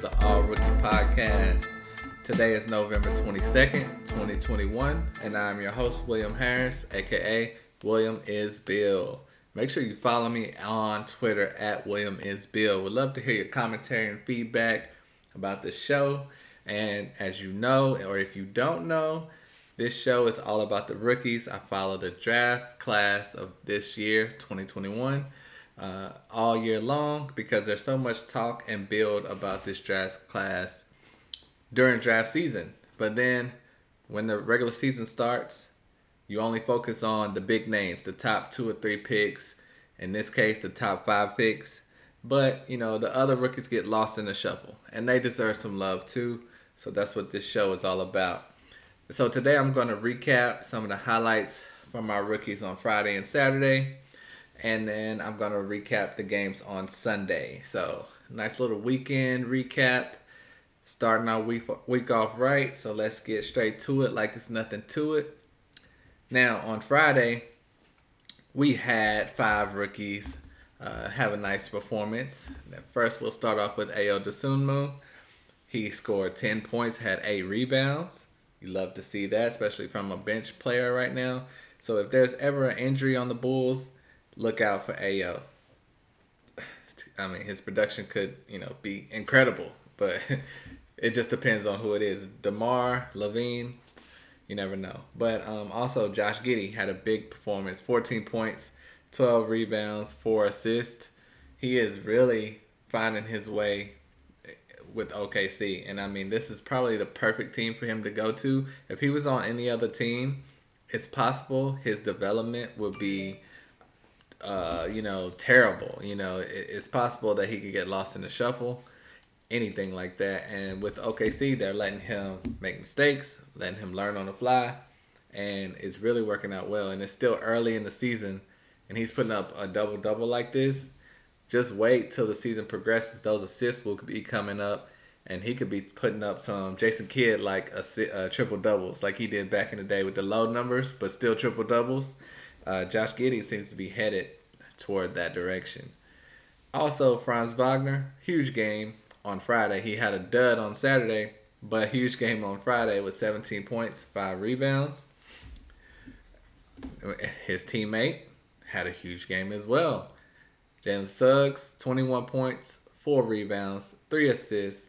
the All Rookie Podcast. Today is November 22nd, 2021, and I'm your host, William Harris, aka William is Bill. Make sure you follow me on Twitter at William is Bill. Would love to hear your commentary and feedback about the show. And as you know, or if you don't know, this show is all about the rookies. I follow the draft class of this year, 2021 uh, all year long because there's so much talk and build about this draft class during draft season. But then when the regular season starts, you only focus on the big names, the top two or three picks. In this case, the top five picks. But, you know, the other rookies get lost in the shuffle and they deserve some love too. So that's what this show is all about. So today I'm going to recap some of the highlights from our rookies on Friday and Saturday and then I'm gonna recap the games on Sunday. So nice little weekend recap, starting our week week off right. So let's get straight to it, like it's nothing to it. Now on Friday, we had five rookies uh, have a nice performance. First, we'll start off with Ayo Dosunmu. He scored 10 points, had eight rebounds. You love to see that, especially from a bench player right now. So if there's ever an injury on the Bulls, look out for Ayo. I mean, his production could, you know, be incredible, but it just depends on who it is. DeMar, LaVine, you never know. But um, also, Josh Giddey had a big performance 14 points, 12 rebounds, 4 assists. He is really finding his way with OKC. And I mean, this is probably the perfect team for him to go to. If he was on any other team, it's possible his development would be uh, you know, terrible. You know, it, it's possible that he could get lost in the shuffle, anything like that. And with OKC, they're letting him make mistakes, letting him learn on the fly, and it's really working out well. And it's still early in the season, and he's putting up a double double like this. Just wait till the season progresses; those assists will be coming up, and he could be putting up some Jason Kidd like a, uh, triple doubles, like he did back in the day with the low numbers, but still triple doubles uh, Josh Giddey seems to be headed toward that direction. Also, Franz Wagner, huge game on Friday. He had a dud on Saturday, but huge game on Friday with 17 points, five rebounds. His teammate had a huge game as well. Jalen Suggs, 21 points, four rebounds, three assists,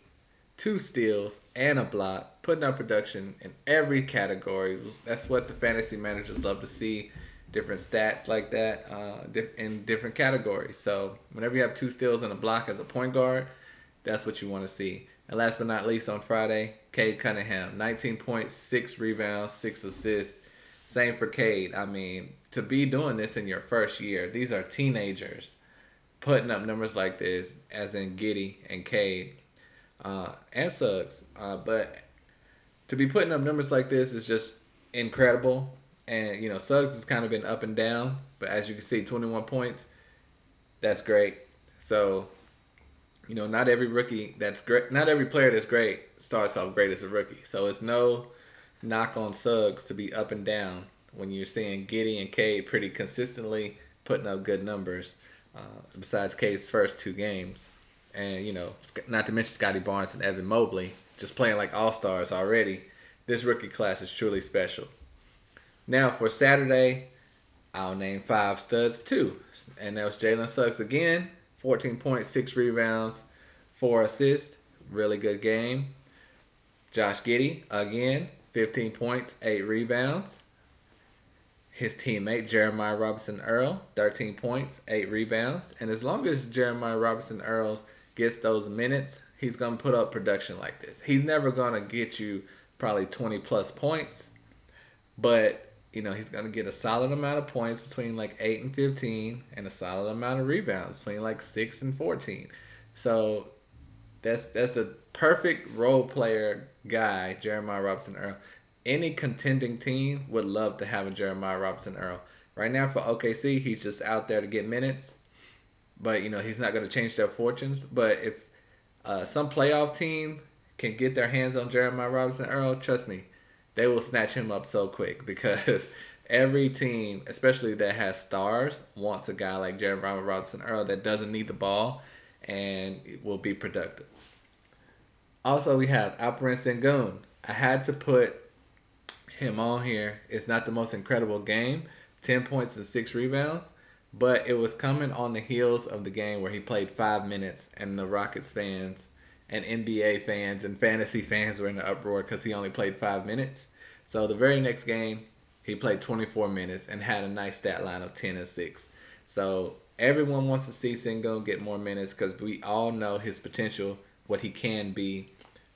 two steals, and a block, putting up production in every category. That's what the fantasy managers love to see different stats like that uh, in different categories. So whenever you have two steals and a block as a point guard, that's what you want to see. And last but not least, on Friday, Cade Cunningham, 19 points, six rebounds, six assists. Same for Cade. I mean, to be doing this in your first year, these are teenagers putting up numbers like this, as in Giddey and Cade uh, and Suggs. Uh, but to be putting up numbers like this is just incredible and you know Suggs has kind of been up and down, but as you can see, 21 points, that's great. So, you know, not every rookie that's great, not every player that's great starts off great as a rookie. So it's no knock on Suggs to be up and down when you're seeing Giddey and Cade pretty consistently putting up good numbers. Uh, besides Cade's first two games, and you know, not to mention Scottie Barnes and Evan Mobley just playing like all stars already. This rookie class is truly special. Now for Saturday, I'll name five studs too. And that was Jalen Suggs again, 14 points, six rebounds, four assists. Really good game. Josh Giddey again, 15 points, eight rebounds. His teammate Jeremiah Robinson Earl, 13 points, eight rebounds. And as long as Jeremiah Robinson Earl gets those minutes, he's gonna put up production like this. He's never gonna get you probably 20 plus points, but you know, he's going to get a solid amount of points between like 8 and 15 and a solid amount of rebounds between like 6 and 14. So that's that's a perfect role player guy, Jeremiah Robinson Earl. Any contending team would love to have a Jeremiah Robinson Earl. Right now for OKC, he's just out there to get minutes. But, you know, he's not going to change their fortunes. But if uh, some playoff team can get their hands on Jeremiah Robinson Earl, trust me, they will snatch him up so quick because every team, especially that has stars, wants a guy like Jeremiah Robinson Earl that doesn't need the ball and will be productive. Also, we have Alperen Sengun. I had to put him on here. It's not the most incredible game, 10 points and 6 rebounds, but it was coming on the heels of the game where he played 5 minutes and the Rockets fans and NBA fans and fantasy fans were in the uproar cuz he only played 5 minutes. So the very next game, he played 24 minutes and had a nice stat line of 10 and 6. So everyone wants to see Sengun get more minutes because we all know his potential, what he can be.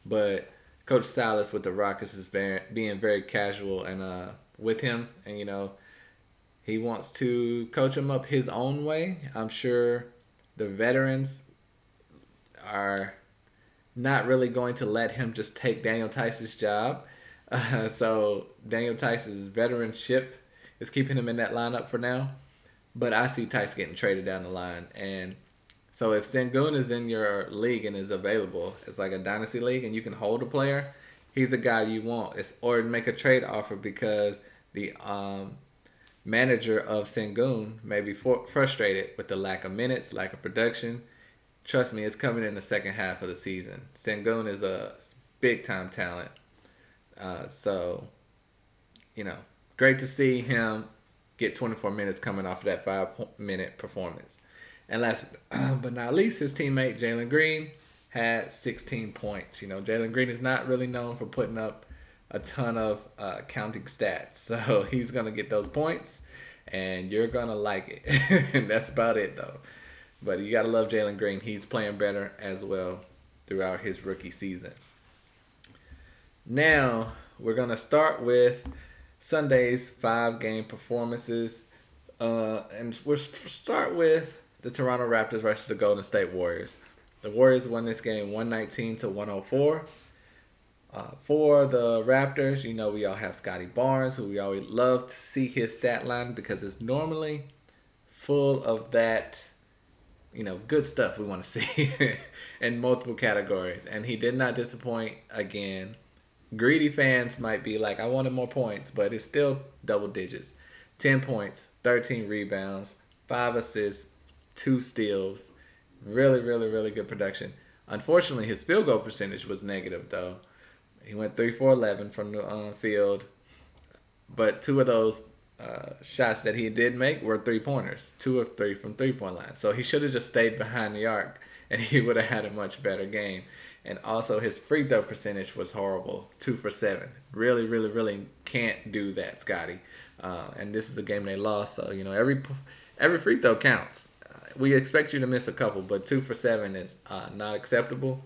But Coach Silas with the Rockets is very, being very casual and uh, with him, and you know, he wants to coach him up his own way. I'm sure the veterans are not really going to let him just take Daniel Theis's job. Uh, so Daniel Theis's veteranship is keeping him in that lineup for now. But I see Theis getting traded down the line. And so if Sengun is in your league and is available, it's like a dynasty league and you can hold a player, he's a guy you want. It's or make a trade offer because the um, manager of Sengun may be for, frustrated with the lack of minutes, lack of production. Trust me, it's coming in the second half of the season. Sengun is a big time talent. Uh, so, you know, great to see him get 24 minutes coming off of that five minute performance. And last but not least, his teammate Jalen Green had 16 points. You know, Jalen Green is not really known for putting up a ton of uh, counting stats, so he's gonna get those points, and you're gonna like it. and that's about it, though. But you gotta love Jalen Green. He's playing better as well throughout his rookie season. Now we're gonna start with Sunday's five game performances. Uh, and we'll start with the Toronto Raptors versus the Golden State Warriors. The Warriors won this game 119 to 104. Uh, for the Raptors, you know, we all have Scottie Barnes, who we always love to see his stat line because it's normally full of that, you know, good stuff we want to see in multiple categories. And he did not disappoint again greedy fans might be like, I wanted more points, but it's still double digits. 10 points, 13 rebounds, 5 assists, 2 steals. Really, really, really good production. Unfortunately, his field goal percentage was negative, though. He went 3 for 11 from the uh, field, but two of those uh, shots that he did make were three pointers, two of three from three point line. So he should have just stayed behind the arc and he would have had a much better game and also his free throw percentage was horrible, two for seven. Really, really, really can't do that, Scottie. Uh, and this is a game they lost, so you know every every free throw counts. Uh, we expect you to miss a couple, but two for seven is uh, not acceptable.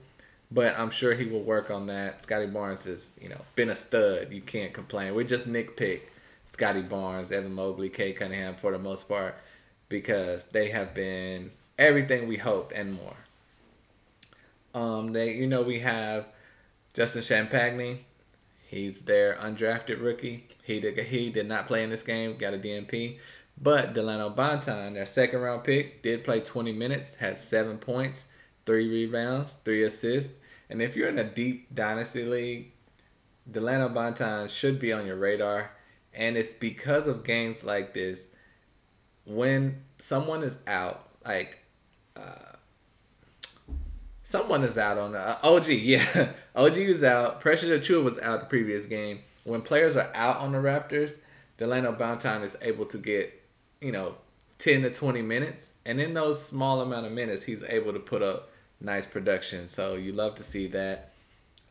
But I'm sure he will work on that. Scottie Barnes has, you know, been a stud. You can't complain. We just nitpick Scottie Barnes, Evan Mobley, Cade Cunningham for the most part because they have been everything we hoped and more. Um, they, you know, we have Justin Champagnie. He's their undrafted rookie. He did, he did not play in this game, got a DNP. But Delano Banton, their second round pick, did play 20 minutes, had seven points, three rebounds, three assists. And if you're in a deep dynasty league, Delano Banton should be on your radar. And it's because of games like this, when someone is out, like uh, someone is out on uh, OG. Yeah, OG was out. Precious Achiuwa was out the previous game. When players are out on the Raptors, Delano Banton is able to get you know ten to twenty minutes, and in those small amount of minutes, he's able to put up nice production. So you love to see that.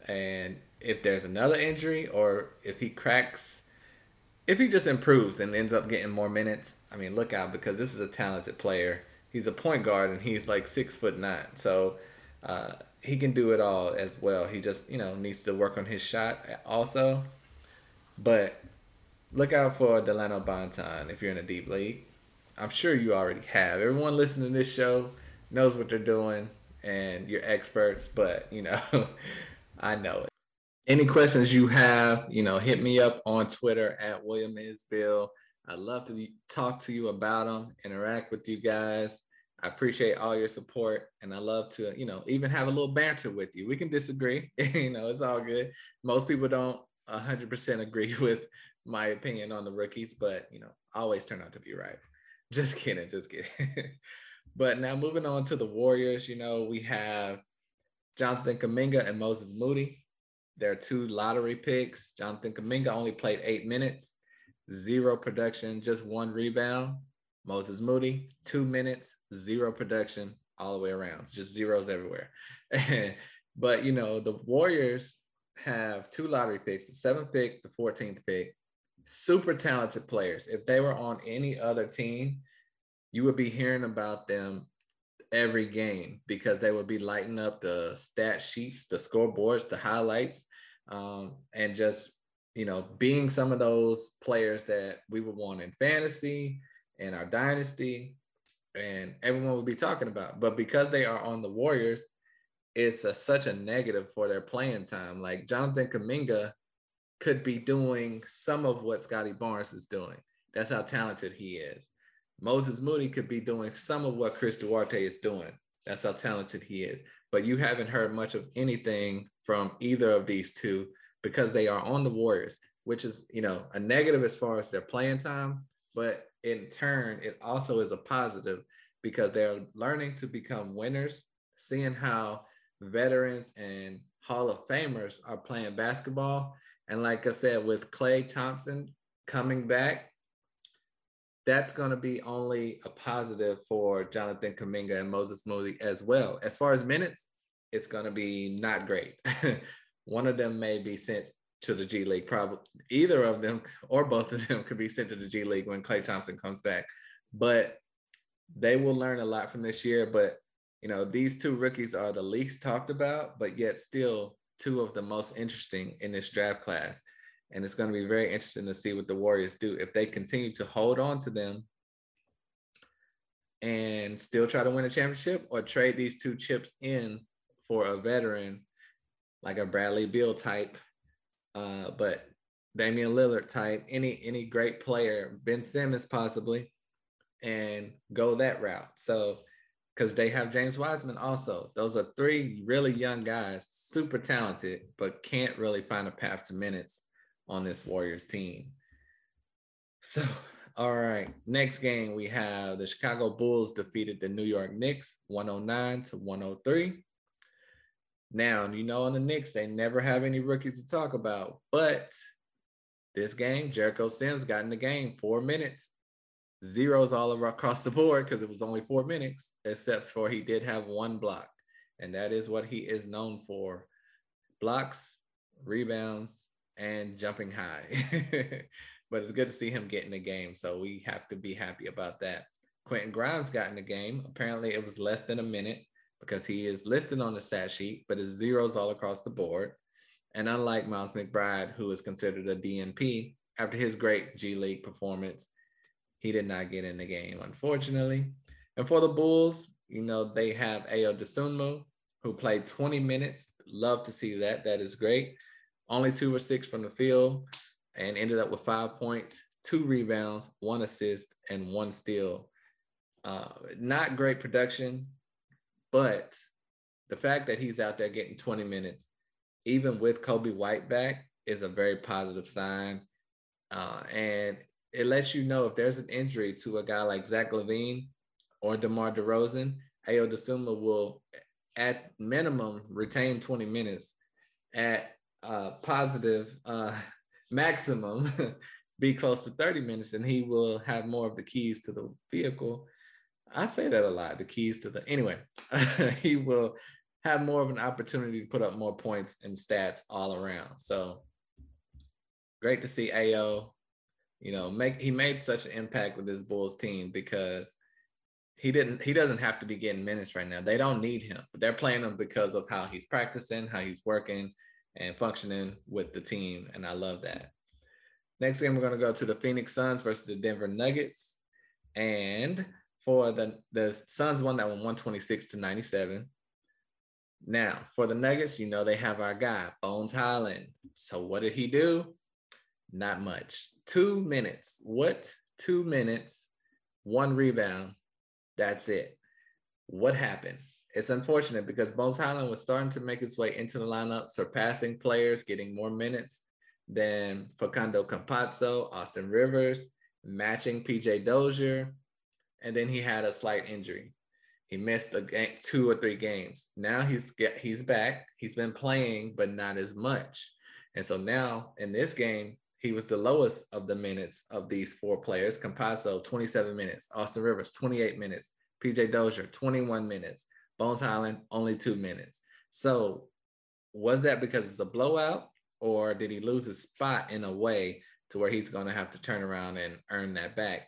And if there's another injury, or if he cracks. If he just improves and ends up getting more minutes, I mean, look out because this is a talented player. He's a point guard and he's like six foot nine. So uh, he can do it all as well. He just you know needs to work on his shot also. But look out for Delano Banton if you're in a deep league. I'm sure you already have. Everyone listening to this show knows what they're doing and you're experts, but you know, I know it. Any questions you have, you know, hit me up on Twitter at William Isbill. I'd love to talk to you about them, interact with you guys. I appreciate all your support and I love to, you know, even have a little banter with you. We can disagree, you know, it's all good. Most people don't 100% agree with my opinion on the rookies, but, you know, always turn out to be right. Just kidding, just kidding. but now moving on to the Warriors, you know, we have Jonathan Kuminga and Moses Moody. They're two lottery picks. Jonathan Kuminga only played eight minutes, zero production, just one rebound. Moses Moody, two minutes, zero production, all the way around, just zeros everywhere. but you know, the Warriors have two lottery picks, the seventh pick, the 14th pick, super talented players. If they were on any other team, you would be hearing about them every game because they would be lighting up the stat sheets, the scoreboards, the highlights, um, and just you know being some of those players that we would want in fantasy and our dynasty, and everyone would be talking about. But because they are on the Warriors, it's a, such a negative for their playing time. Like Jonathan Kuminga could be doing some of what Scottie Barnes is doing. That's how talented he is. Moses Moody could be doing some of what Chris Duarte is doing. That's how talented he is. But you haven't heard much of anything from either of these two because they are on the Warriors, which is, you know, a negative as far as their playing time. But in turn, it also is a positive because they're learning to become winners, seeing how veterans and Hall of Famers are playing basketball. And like I said, with Klay Thompson coming back, that's going to be only a positive for Jonathan Kuminga and Moses Moody as well. As far as minutes, it's going to be not great. One of them may be sent to the G League. Probably either of them or both of them could be sent to the G League when Klay Thompson comes back. But they will learn a lot from this year. But you know, these two rookies are the least talked about, but yet still two of the most interesting in this draft class. And it's going to be very interesting to see what the Warriors do if they continue to hold on to them and still try to win a championship or trade these two chips in for a veteran like a Bradley Beal type, uh, but Damian Lillard type, any any great player, Ben Simmons possibly, and go that route. So because they have James Wiseman also. Those are three really young guys, super talented, but can't really find a path to minutes on this Warriors team. So, all right, next game we have the Chicago Bulls defeated the New York Knicks 109 to 103. Now, you know, on the Knicks, they never have any rookies to talk about, but this game, Jericho Sims got in the game four minutes, zeros all across the board because it was only four minutes, except for he did have one block. And that is what he is known for blocks, rebounds, and jumping high. but it's good to see him get in the game. So we have to be happy about that. Quentin Grimes got in the game. Apparently, it was less than a minute because he is listed on the stat sheet, but it's zeros all across the board. And unlike Miles McBride, who is considered a DNP, after his great G League performance, he did not get in the game, unfortunately. And for the Bulls, you know, they have Ayo Dosunmu, who played 20 minutes. Love to see that. That is great. Only two or six from the field and ended up with five points, two rebounds, one assist, and one steal. Uh, not great production, but the fact that he's out there getting 20 minutes, even with Coby White back, is a very positive sign. Uh, and it lets you know if there's an injury to a guy like Zach LaVine or DeMar DeRozan, Ayo Dosunmu will, at minimum, retain 20 minutes. At uh, positive uh, maximum, be close to 30 minutes, and he will have more of the keys to the vehicle I say that a lot. The keys to the anyway, he will have more of an opportunity to put up more points and stats all around. So great to see Ayo. You know, make he made such an impact with this Bulls team because he didn't he doesn't have to be getting minutes right now. They don't need him, they're playing him because of how he's practicing, how he's working and functioning with the team. And I love that. Next game, we're going to go to the Phoenix Suns versus the Denver Nuggets. And for the the Suns won that one 126 to 97. Now, for the Nuggets, you know they have our guy, Bones Hyland. So what did he do? Not much. Two minutes. What? Two minutes, one rebound. That's it. What happened? It's unfortunate because Bones Hyland was starting to make his way into the lineup, surpassing players, getting more minutes than Facundo Campazzo, Austin Rivers, matching PJ Dozier, and then he had a slight injury. He missed a game, two or three games. Now he's get he's back. He's been playing, but not as much. And so now in this game, he was the lowest of the minutes of these four players. Campazzo, 27 minutes. Austin Rivers, 28 minutes. PJ Dozier, 21 minutes. Bones Hyland, only two minutes. So was that because it's a blowout, or did he lose his spot in a way to where he's going to have to turn around and earn that back?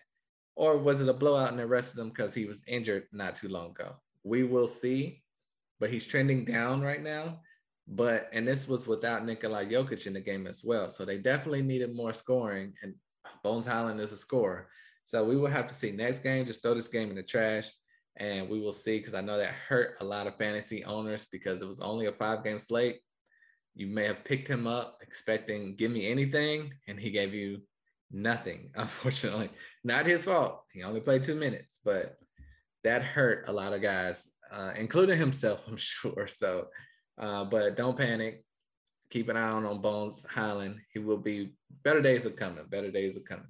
Or was it a blowout and rest of because he was injured not too long ago? We will see, but he's trending down right now. But and this was without Nikola Jokic in the game as well. So they definitely needed more scoring. And Bones Hyland is a scorer. So we will have to see next game. Just throw this game in the trash and we will see because I know that hurt a lot of fantasy owners because it was only a five game slate. You may have picked him up expecting give me anything, and he gave you nothing. Unfortunately, not his fault. He only played two minutes, but that hurt a lot of guys, uh, including himself, I'm sure. So, uh, but don't panic. Keep an eye on on Bones Hyland. He will be better days are coming. Better days are coming.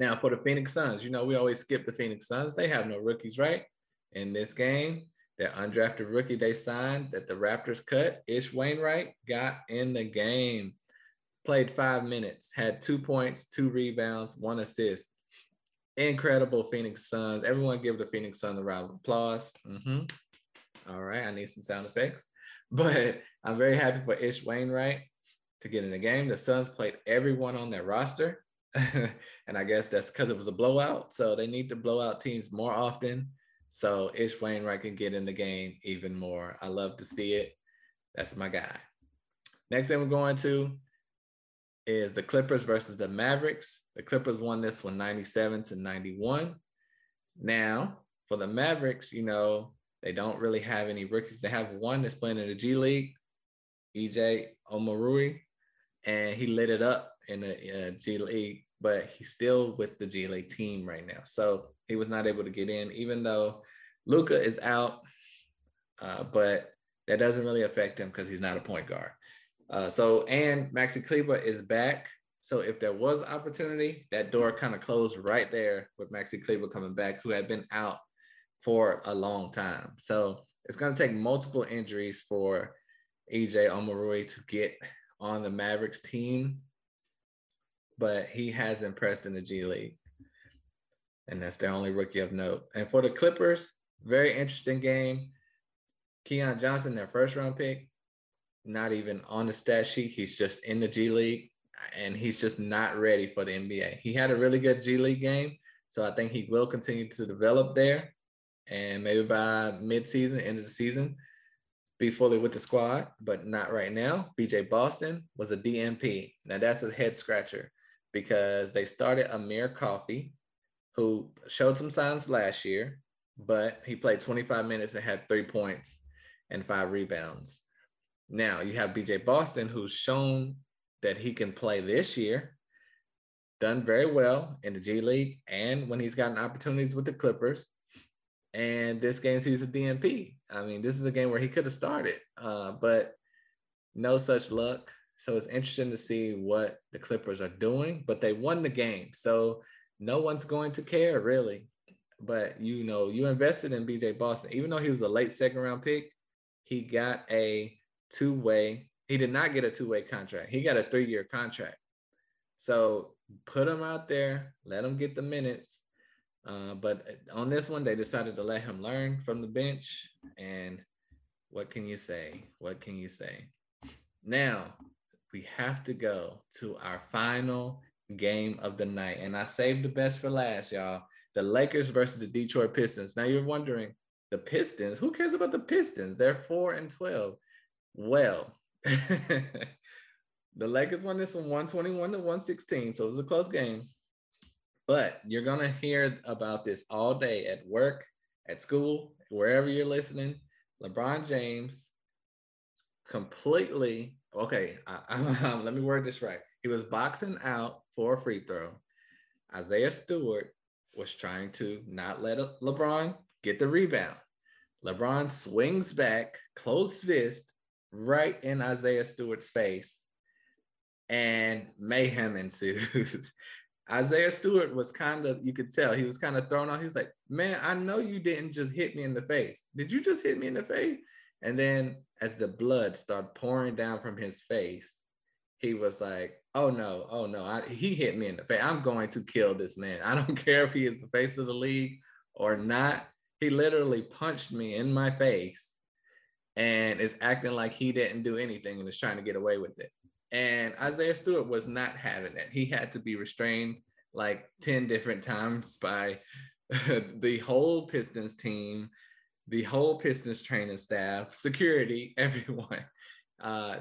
Now, for the Phoenix Suns, you know, we always skip the Phoenix Suns. They have no rookies, right? In this game, their undrafted rookie they signed that the Raptors cut, Ish Wainwright, got in the game, played five minutes, had two points, two rebounds, one assist. Incredible Phoenix Suns. Everyone give the Phoenix Suns a round of applause. Mm-hmm. All right, I need some sound effects. But I'm very happy for Ish Wainwright to get in the game. The Suns played everyone on their roster. and I guess that's because it was a blowout. So they need to blow out teams more often. So Ish Wainwright can get in the game even more. I love to see it. That's my guy. Next thing we're going to is the Clippers versus the Mavericks. The Clippers won this one 97 to 91. Now, for the Mavericks, you know, they don't really have any rookies. They have one that's playing in the G League, EJ Omoruyi, and he lit it up in the uh, G League, but he's still with the G League team right now. So he was not able to get in, even though Luka is out. Uh, but that doesn't really affect him because he's not a point guard. Uh, so and Maxi Kleber is back. So if there was opportunity, that door kind of closed right there with Maxi Kleber coming back, who had been out for a long time. So it's going to take multiple injuries for EJ Omoruyi to get on the Mavericks team but he has impressed in the G League. And that's the only rookie of note. And for the Clippers, very interesting game. Keon Johnson, their first round pick, not even on the stat sheet. He's just in the G League and he's just not ready for the NBA. He had a really good G League game. So I think he will continue to develop there. And maybe by mid-season, end of the season, be fully with the squad, but not right now. BJ Boston was a DNP. Now that's a head scratcher because they started Amir Coffey, who showed some signs last year, but he played 25 minutes and had three points and five rebounds. Now you have BJ Boston, who's shown that he can play this year, done very well in the G League and when he's gotten opportunities with the Clippers. And this game he's a DNP. I mean, this is a game where he could have started, uh, but no such luck. So it's interesting to see what the Clippers are doing, but they won the game. So no one's going to care really. But you know, you invested in BJ Boston, even though he was a late second round pick, he got a two way. He did not get a two way contract. He got a three year contract. So put him out there, let him get the minutes. Uh, but on this one, they decided to let him learn from the bench. And what can you say? What can you say? Now, we have to go to our final game of the night. And I saved the best for last, y'all. The Lakers versus the Detroit Pistons. Now you're wondering, the Pistons, who cares about the Pistons? They're 4 and 12. Well, the Lakers won this one 121 to 116. So it was a close game. But you're going to hear about this all day at work, at school, wherever you're listening. LeBron James completely okay, I, let me word this right. He was boxing out for a free throw. Isaiah Stewart was trying to not let LeBron get the rebound. LeBron swings back, closed fist, right in Isaiah Stewart's face, and mayhem ensues. Isaiah Stewart was kind of, you could tell he was kind of thrown off. He was like, Man, I know you didn't just hit me in the face. Did you just hit me in the face? And then as the blood started pouring down from his face, he was like, Oh no, oh no, I, he hit me in the face. I'm going to kill this man. I don't care if he is the face of the league or not. He literally punched me in my face and is acting like he didn't do anything and is trying to get away with it. And Isaiah Stewart was not having it. He had to be restrained like 10 different times by the whole Pistons team, the whole Pistons training staff, security, everyone. Uh,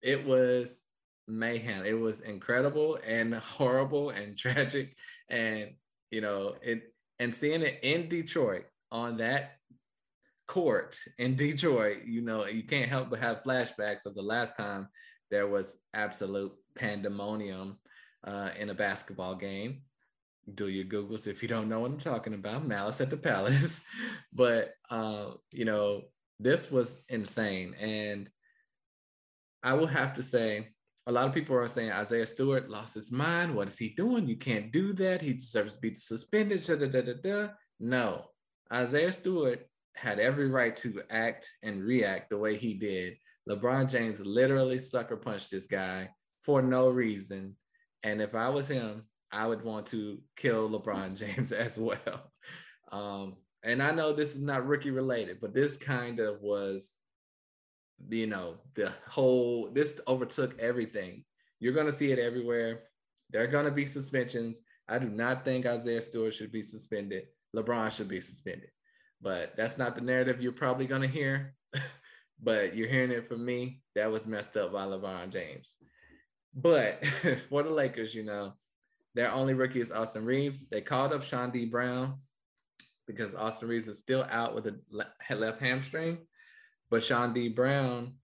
it was mayhem. It was incredible and horrible and tragic. And, you know, it, and seeing it in Detroit on that court in Detroit, you know, you can't help but have flashbacks of the last time there was absolute pandemonium uh, in a basketball game. Do your Googles if you don't know what I'm talking about. Malice at the Palace. but, uh, you know, this was insane. And I will have to say, a lot of people are saying Isaiah Stewart lost his mind. What is he doing? You can't do that. He deserves to be suspended. Da, da, da, da, No, Isaiah Stewart had every right to act and react the way he did LeBron James literally sucker punched this guy for no reason. And if I was him, I would want to kill LeBron James as well. Um, and I know this is not rookie related, but this kind of was, you know, the whole, this overtook everything. You're going to see it everywhere. There are going to be suspensions. I do not think Isaiah Stewart should be suspended. LeBron should be suspended. But that's not the narrative you're probably going to hear. but you're hearing it from me. That was messed up by LeBron James. But for the Lakers, you know, their only rookie is Austin Reaves. They called up Chaundee Brown because Austin Reaves is still out with a left hamstring, but Chaundee Brown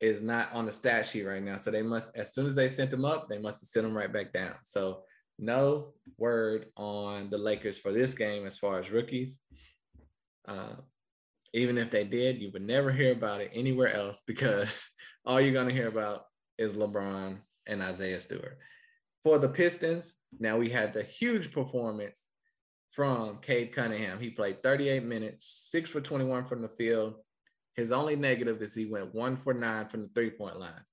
is not on the stat sheet right now. So they must, as soon as they sent him up, they must have sent him right back down. So no word on the Lakers for this game as far as rookies. Uh, even if they did, you would never hear about it anywhere else because all you're going to hear about is LeBron and Isaiah Stewart. For the Pistons, now we had the huge performance from Cade Cunningham. He played 38 minutes, six for 21 from the field. His only negative is he went one for nine from the three point line,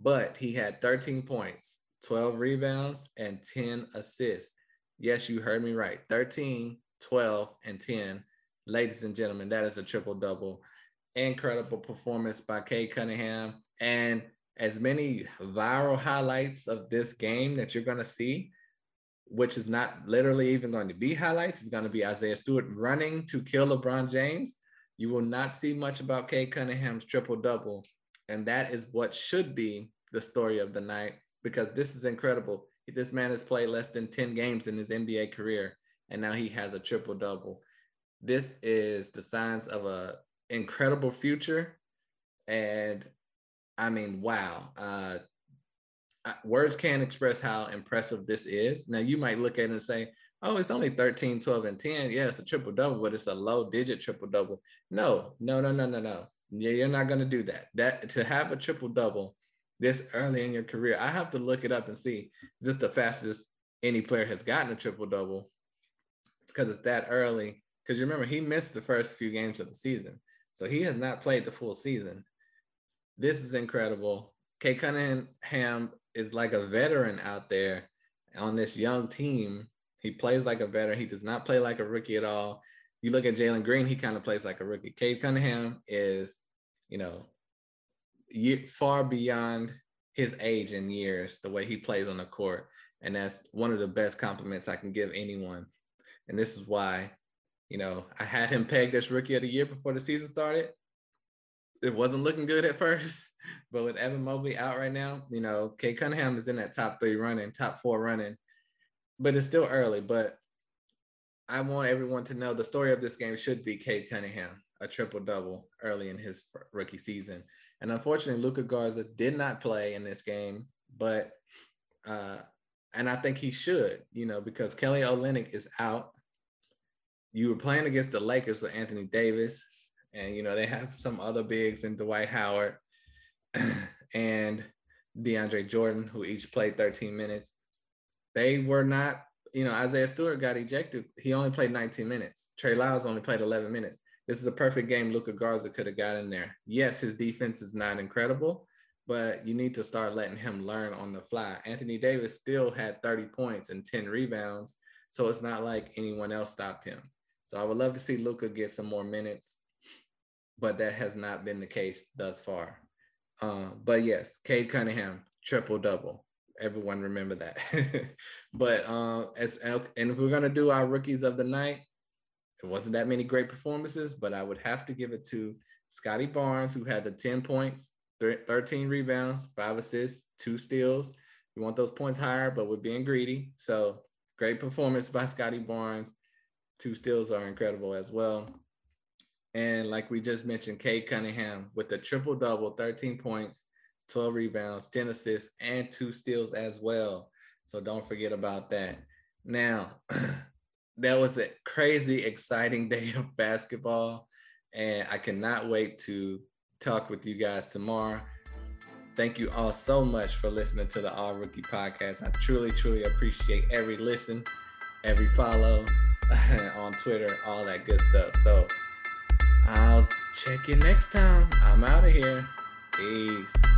but he had 13 points, 12 rebounds, and 10 assists. Yes, you heard me right 13, 12, and 10 ladies and gentlemen, that is a triple double. Incredible performance by Cade Cunningham. And as many viral highlights of this game that you're going to see, which is not literally even going to be highlights, it's going to be Isaiah Stewart running to kill LeBron James. You will not see much about Cade Cunningham's triple double. And that is what should be the story of the night because this is incredible. This man has played less than 10 games in his NBA career, and now he has a triple double this is the signs of a incredible future and i mean wow uh words can't express how impressive this is. Now you might look at it and say oh it's only 13 12 and 10 yeah it's a triple double but it's a low digit triple double. No no no no no no. You're not going to do that. That to have a triple double this early in your career i have to look it up and see is this the fastest any player has gotten a triple double? Because it's that early. Because you remember he missed the first few games of the season, so he has not played the full season. This is incredible. Cade Cunningham is like a veteran out there on this young team. He plays like a veteran. He does not play like a rookie at all. You look at Jalen Green, he kind of plays like a rookie. Cade Cunningham is, you know, far beyond his age and years, the way he plays on the court. And that's one of the best compliments I can give anyone. And this is why you know, I had him pegged as rookie of the year before the season started. It wasn't looking good at first, but with Evan Mobley out right now, you know, Cade Cunningham is in that top three running, top four running, but it's still early. But I want everyone to know the story of this game should be Cade Cunningham, a triple double early in his rookie season. And unfortunately, Luka Garza did not play in this game, but uh, and I think he should, you know, because Kelly Olynyk is out you were playing against the Lakers with Anthony Davis, and you know they have some other bigs in Dwight Howard and DeAndre Jordan, who each played 13 minutes. they were not, you know, Isaiah Stewart got ejected. He only played 19 minutes. Trey Lyles only played 11 minutes. This is a perfect game Luka Garza could have got in there. Yes, his defense is not incredible, but you need to start letting him learn on the fly. Anthony Davis still had 30 points and 10 rebounds, so it's not like anyone else stopped him. So I would love to see Luka get some more minutes, but that has not been the case thus far. Uh, but yes, Cade Cunningham, triple double. Everyone remember that. but uh, as and if we're gonna do our rookies of the night, it wasn't that many great performances, but I would have to give it to Scottie Barnes, who had the 10 points, 13 rebounds, five assists, two steals. We want those points higher, but we're being greedy. So great performance by Scottie Barnes. Two steals are incredible as well. And like we just mentioned, Cade Cunningham with the triple double, 13 points, 12 rebounds, 10 assists, and two steals as well. So don't forget about that. Now, that was a crazy, exciting day of basketball. And I cannot wait to talk with you guys tomorrow. Thank you all so much for listening to the All Rookie Podcast. I truly, truly appreciate every listen, every follow on Twitter, all that good stuff. So I'll check you next time. I'm out of here. Peace.